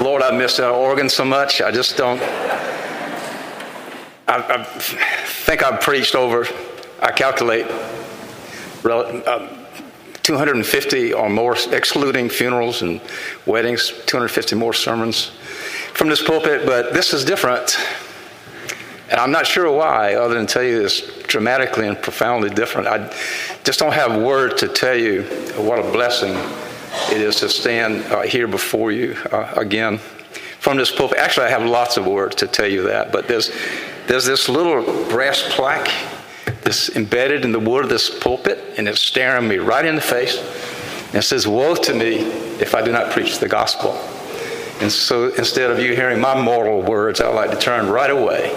Lord, I miss organ so much. I just don't. I, I think I've preached over, I calculate, uh, 250 or more, excluding funerals and weddings, 250 more sermons from this pulpit, but this is different. And I'm not sure why, other than tell you it's dramatically and profoundly different. I just don't have word to tell you what a blessing it is to stand uh, here before you uh, again from this pulpit. Actually, I have lots of words to tell you that, but there's, there's this little brass plaque that's embedded in the wood of this pulpit, and it's staring me right in the face. And it says, Woe to me if I do not preach the gospel. And so instead of you hearing my moral words, I'd like to turn right away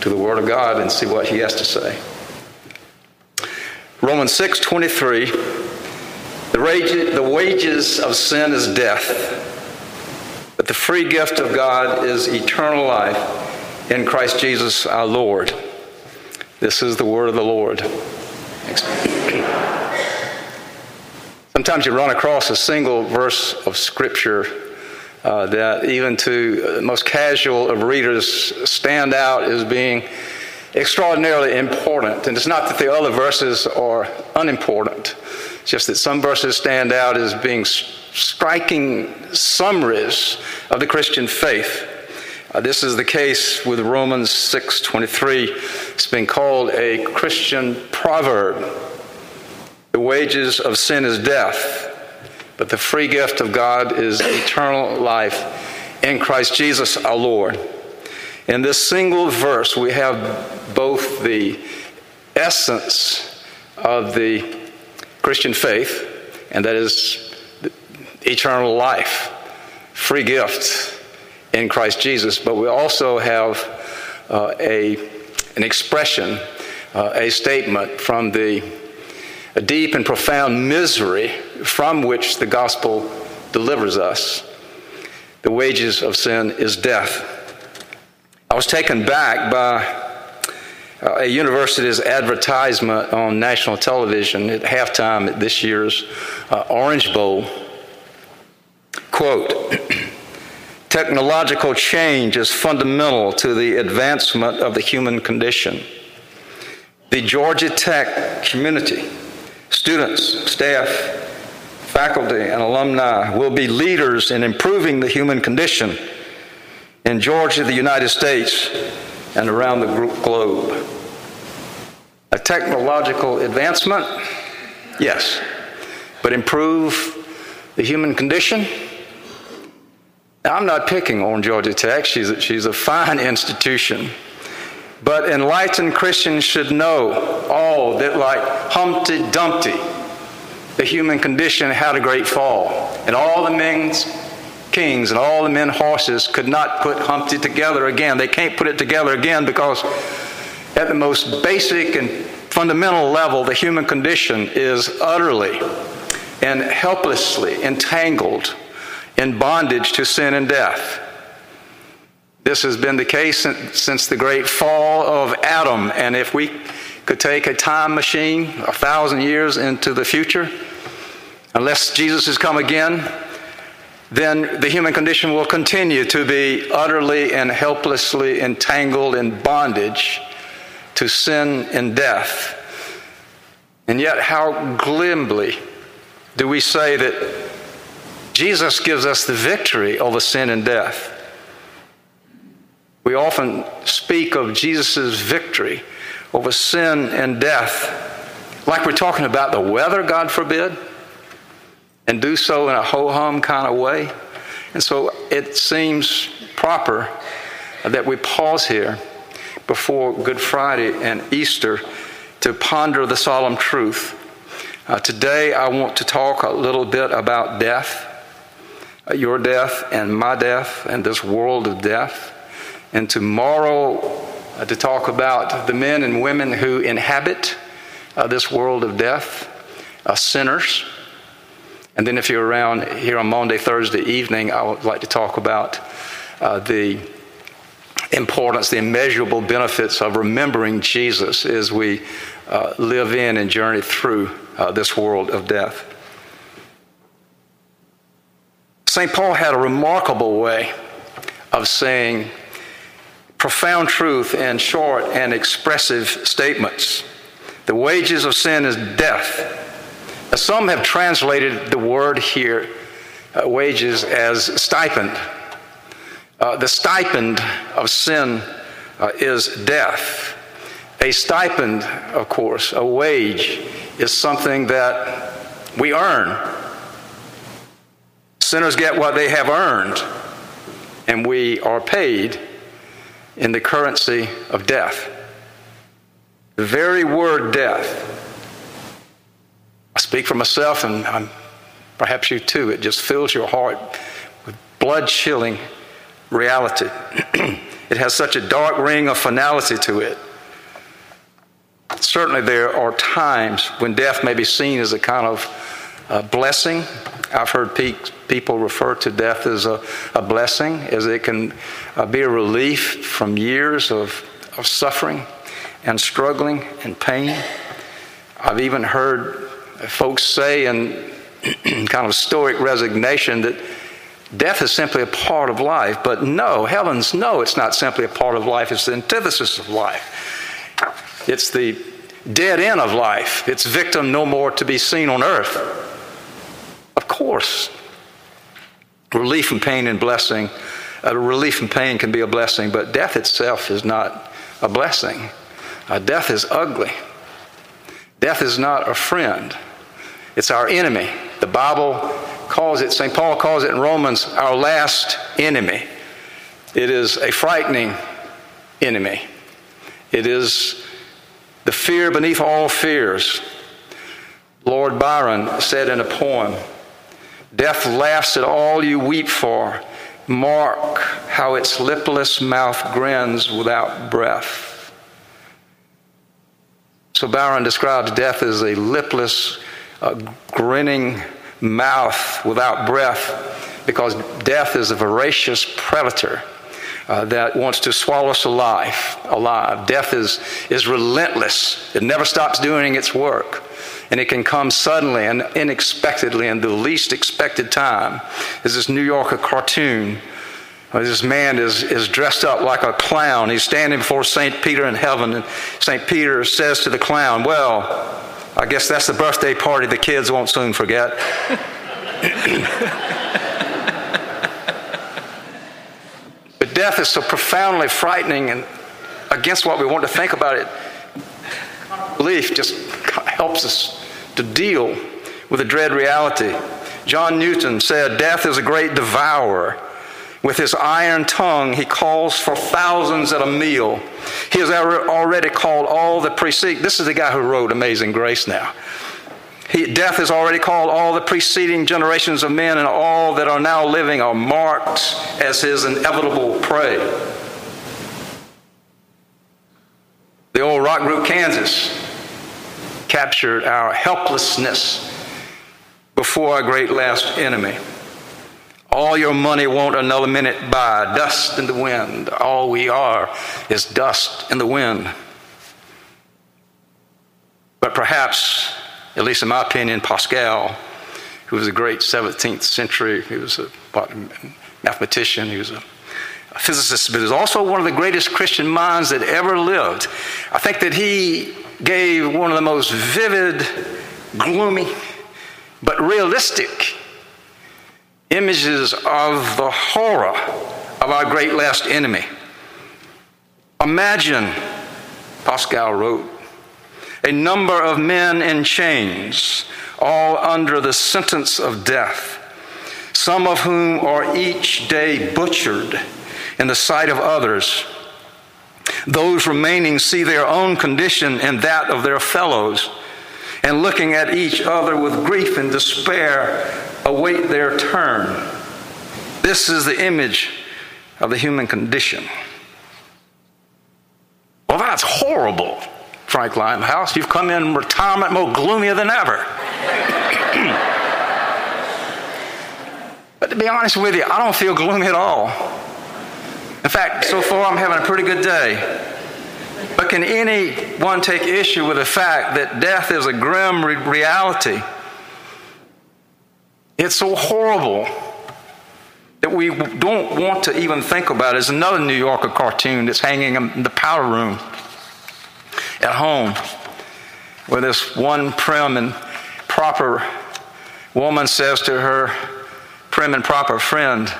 to the Word of God and see what He has to say. Romans 6 23. The, the wages of sin is death, but the free gift of God is eternal life in Christ Jesus our Lord. This is the word of the Lord. Sometimes you run across a single verse of Scripture uh, that even to the most casual of readers stand out as being extraordinarily important. And it's not that the other verses are unimportant, just that some verses stand out as being striking summaries of the Christian faith. Uh, this is the case with Romans 6:23. It's been called a Christian proverb. The wages of sin is death, but the free gift of God is eternal life in Christ Jesus our Lord. In this single verse, we have both the essence of the Christian faith, and that is eternal life, free gift in Christ Jesus, but we also have uh, a, an expression, uh, a statement from the a deep and profound misery from which the gospel delivers us. The wages of sin is death. I was taken back by a university's advertisement on national television at halftime at this year's uh, Orange Bowl. Quote, technological change is fundamental to the advancement of the human condition. The Georgia Tech community Students, staff, faculty, and alumni will be leaders in improving the human condition in Georgia, the United States, and around the globe. A technological advancement? Yes. But improve the human condition? Now, I'm not picking on Georgia Tech. She's a, she's a fine institution. But enlightened Christians should know all that, like Humpty Dumpty, the human condition had a great fall. And all the men's kings and all the men horses could not put Humpty together again. They can't put it together again because, at the most basic and fundamental level, the human condition is utterly and helplessly entangled in bondage to sin and death. This has been the case since, the great fall of Adam. And if we could take a time machine a thousand years into the future, unless Jesus has come again, then the human condition will continue to be utterly and helplessly entangled in bondage to sin and death. And yet, how glibly do we say that Jesus gives us the victory over sin and death? We often speak of Jesus' victory over sin and death like we're talking about the weather, God forbid, and do so in a ho hum kind of way. And so it seems proper that we pause here before Good Friday and Easter to ponder the solemn truth. Uh, today, I want to talk a little bit about death, uh, your death and my death, and this world of death and tomorrow uh, to talk about the men and women who inhabit uh, this world of death, uh, sinners. And then, if you're around here on Monday, Thursday evening, I would like to talk about uh, the importance, the immeasurable benefits of remembering Jesus as we uh, live in and journey through uh, this world of death. St. Paul had a remarkable way of saying profound truth in short and expressive statements. The wages of sin is death. Some have translated the word here, uh, wages, as stipend. Uh, the stipend of sin uh, is death. A stipend, of course, a wage, is something that we earn. Sinners get what they have earned, and we are paid in the currency of death. The very word death. I speak for myself, and I'm, perhaps you too. It just fills your heart with blood chilling reality. it has such a dark ring of finality to it. Certainly, there are times when death may be seen as a kind of blessing. I've heard pe- people refer to death as a, a blessing, as it can uh, be a relief from years of, of suffering and struggling and pain. I've even heard folks say in kind of stoic resignation that death is simply a part of life. But no, heavens, no, it's not simply a part of life, it's the antithesis of life. It's the dead end of life, its victim no more to be seen on earth. Of course, relief from pain and blessing. Uh, relief from pain can be a blessing, but death itself is not a blessing. Uh, death is ugly. Death is not a friend, it's our enemy. The Bible calls it, St. Paul calls it in Romans, our last enemy. It is a frightening enemy. It is the fear beneath all fears. Lord Byron said in a poem, Death laughs at all you weep for. Mark how its lipless mouth grins without breath. So Byron describes death as a lipless, uh, grinning mouth without breath because death is a voracious predator. Uh, that wants to swallow us alive. Alive. Death is is relentless. It never stops doing its work, and it can come suddenly and unexpectedly in the least expected time. There's this New Yorker cartoon this man is, is dressed up like a clown. He's standing before St. Peter in heaven, and St. Peter says to the clown, Well, I guess that's the birthday party the kids won't soon forget. but death is so profoundly frightening and against what we want to think about it. Belief just helps us to deal with the dread reality. John Newton said, Death is a great devourer with his iron tongue, he calls for thousands at a meal. He has already called all the preceding. This is the guy who wrote Amazing Grace now. He, death has already called all the preceding generations of men, and all that are now living are marked as his inevitable prey. The old rock group Kansas captured our helplessness before our great last enemy. All your money won't another minute buy. Dust in the wind. All we are is dust in the wind. But perhaps, at least in my opinion, Pascal, who was a great 17th century, he was a mathematician, he was a physicist, but he was also one of the greatest Christian minds that ever lived. I think that he gave one of the most vivid, gloomy, but realistic images of the horror of our great last enemy. Imagine, Pascal wrote, a number of men in chains, all under the sentence of death, some of whom are each day butchered in the sight of others. Those remaining see their own condition and that of their fellows, and looking at each other with grief and despair, await their turn. This is the image of the human condition. Well, that's horrible, Frank Limehouse. You've come in retirement more gloomier than ever. but to be honest with you, I don't feel gloomy at all. In fact, so far I'm having a pretty good day. But can anyone take issue with the fact that death is a grim re- reality? It's so horrible that we don't want to even think about is another New Yorker cartoon that's hanging in the powder room at home, where this one prim and proper woman says to her prim and proper friend,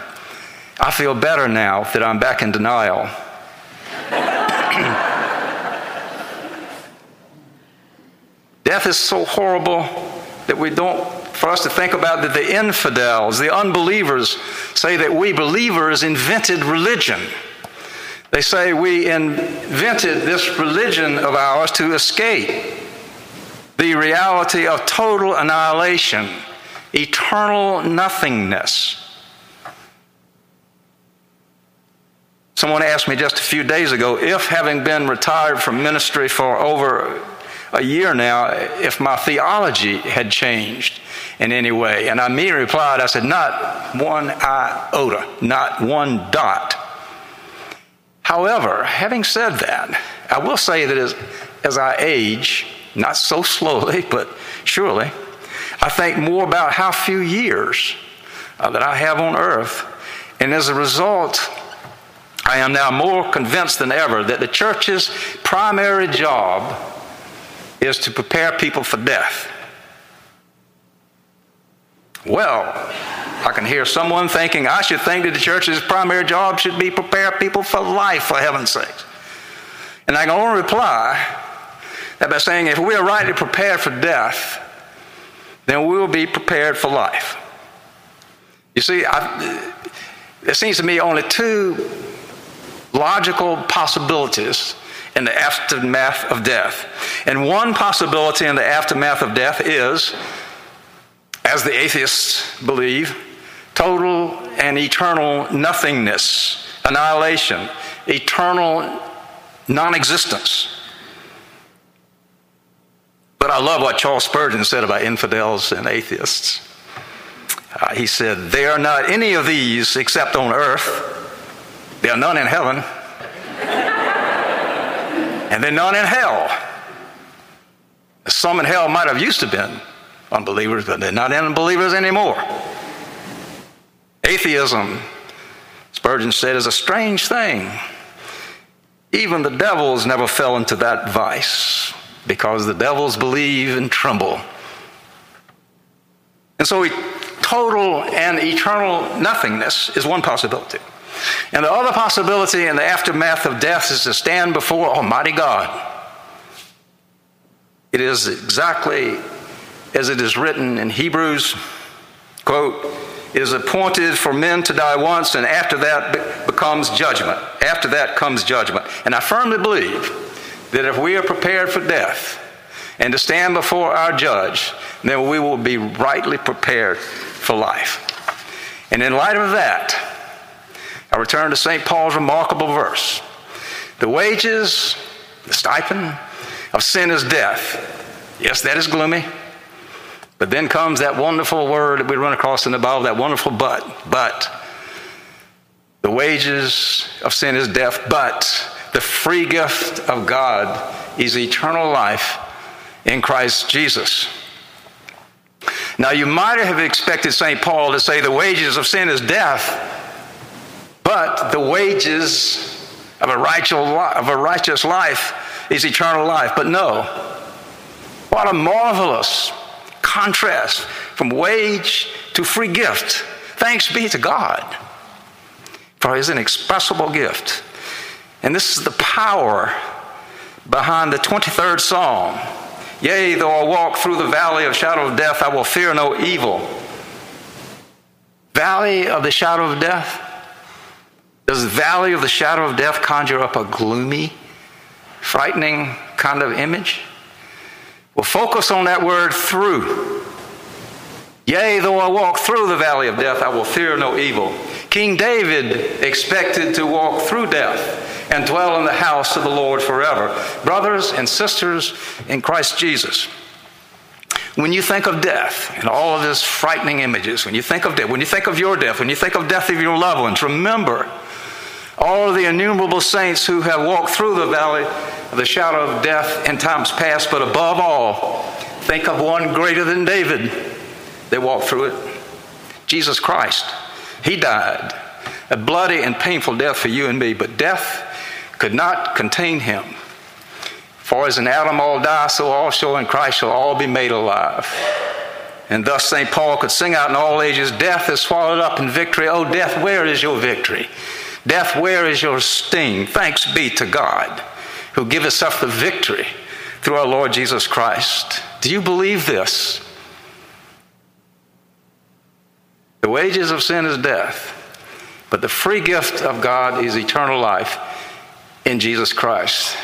I feel better now that I'm back in denial. Death is so horrible that we don't, for us to think about that the infidels, the unbelievers, say that we believers invented religion. They say we invented this religion of ours to escape the reality of total annihilation, eternal nothingness. Someone asked me just a few days ago if, having been retired from ministry for over a year now, if my theology had changed in any way. And I immediately replied, I said, not one iota, not one dot. However, having said that, I will say that as, as I age, not so slowly, but surely, I think more about how few years uh, that I have on earth. And as a result, I am now more convinced than ever that the church's primary job is to prepare people for death. Well, I can hear someone thinking, I should think that the church's primary job should be prepare people for life, for heaven's sake. And I can only reply that by saying, if we are rightly prepared for death, then we will be prepared for life. You see, I, seems to me only two logical possibilities in the aftermath of death. And one possibility in the aftermath of death is, as the atheists believe, total and eternal nothingness, annihilation, eternal non existence. But I love what Charles Spurgeon said about infidels and atheists. Uh, he said, There are not any of these except on earth, there are none in heaven and they're none in hell. Some in hell might have used to been unbelievers, but they're not unbelievers anymore. Atheism, Spurgeon said, is a strange thing. Even the devils never fell into that vice because the devils believe and tremble. And so, total and eternal nothingness is one possibility. And the other possibility in the aftermath of death is to stand before Almighty God. It is exactly as it is written in Hebrews, quote, it is appointed for men to die once, and after that becomes judgment. After that comes judgment. And I firmly believe that if we are prepared for death and to stand before our judge, then we will be rightly prepared for life. And in light of that, I return to St. Paul's remarkable verse. The wages, the stipend of sin is death. Yes, that is gloomy. But then comes that wonderful word that we run across in the Bible, that wonderful but. But the wages of sin is death, but the free gift of God is eternal life in Christ Jesus. Now, you might have expected St. Paul to say the wages of sin is death, but the wages of a righteous, life is eternal life. But no. What a marvelous contrast from wage to free gift. Thanks be to God for his inexpressible gift. And this is the power behind the 23rd Psalm. Yea, though I walk through the valley of shadow of death, I will fear no evil. Valley of the shadow of death? Does the valley of the shadow of death conjure up a gloomy, frightening kind of image? Well, focus on that word through. Yea, though I walk through the valley of death, I will fear no evil. King David expected to walk through death and dwell in the house of the Lord forever. Brothers and sisters in Christ Jesus, when you think of death and all of these frightening images, when you think of death, when you think of your death, when you think of death of your loved ones, remember all of the innumerable saints who have walked through the valley of the shadow of death in times past, but above all, think of one greater than David They walked through it Jesus Christ, He died a bloody and painful death for you and me, but death could not contain him. For as in Adam all die, so also in Christ shall all be made alive. And thus St. Paul could sing out in all ages Death is swallowed up in victory. Oh, death, where is your victory? Death, where is your sting? Thanks be to God who giveth us the victory through our Lord Jesus Christ. Do you believe this? The wages of sin is death, but the free gift of God is eternal life in Jesus Christ.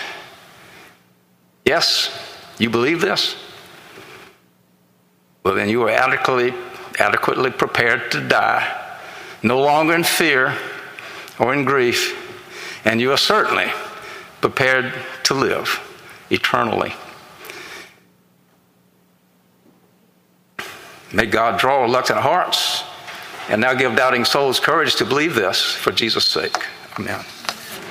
Yes, you believe this? Well, then you are adequately, adequately prepared to die, no longer in fear or in grief, and you are certainly prepared to live eternally. May God draw reluctant hearts and now give doubting souls courage to believe this for Jesus' sake. Amen.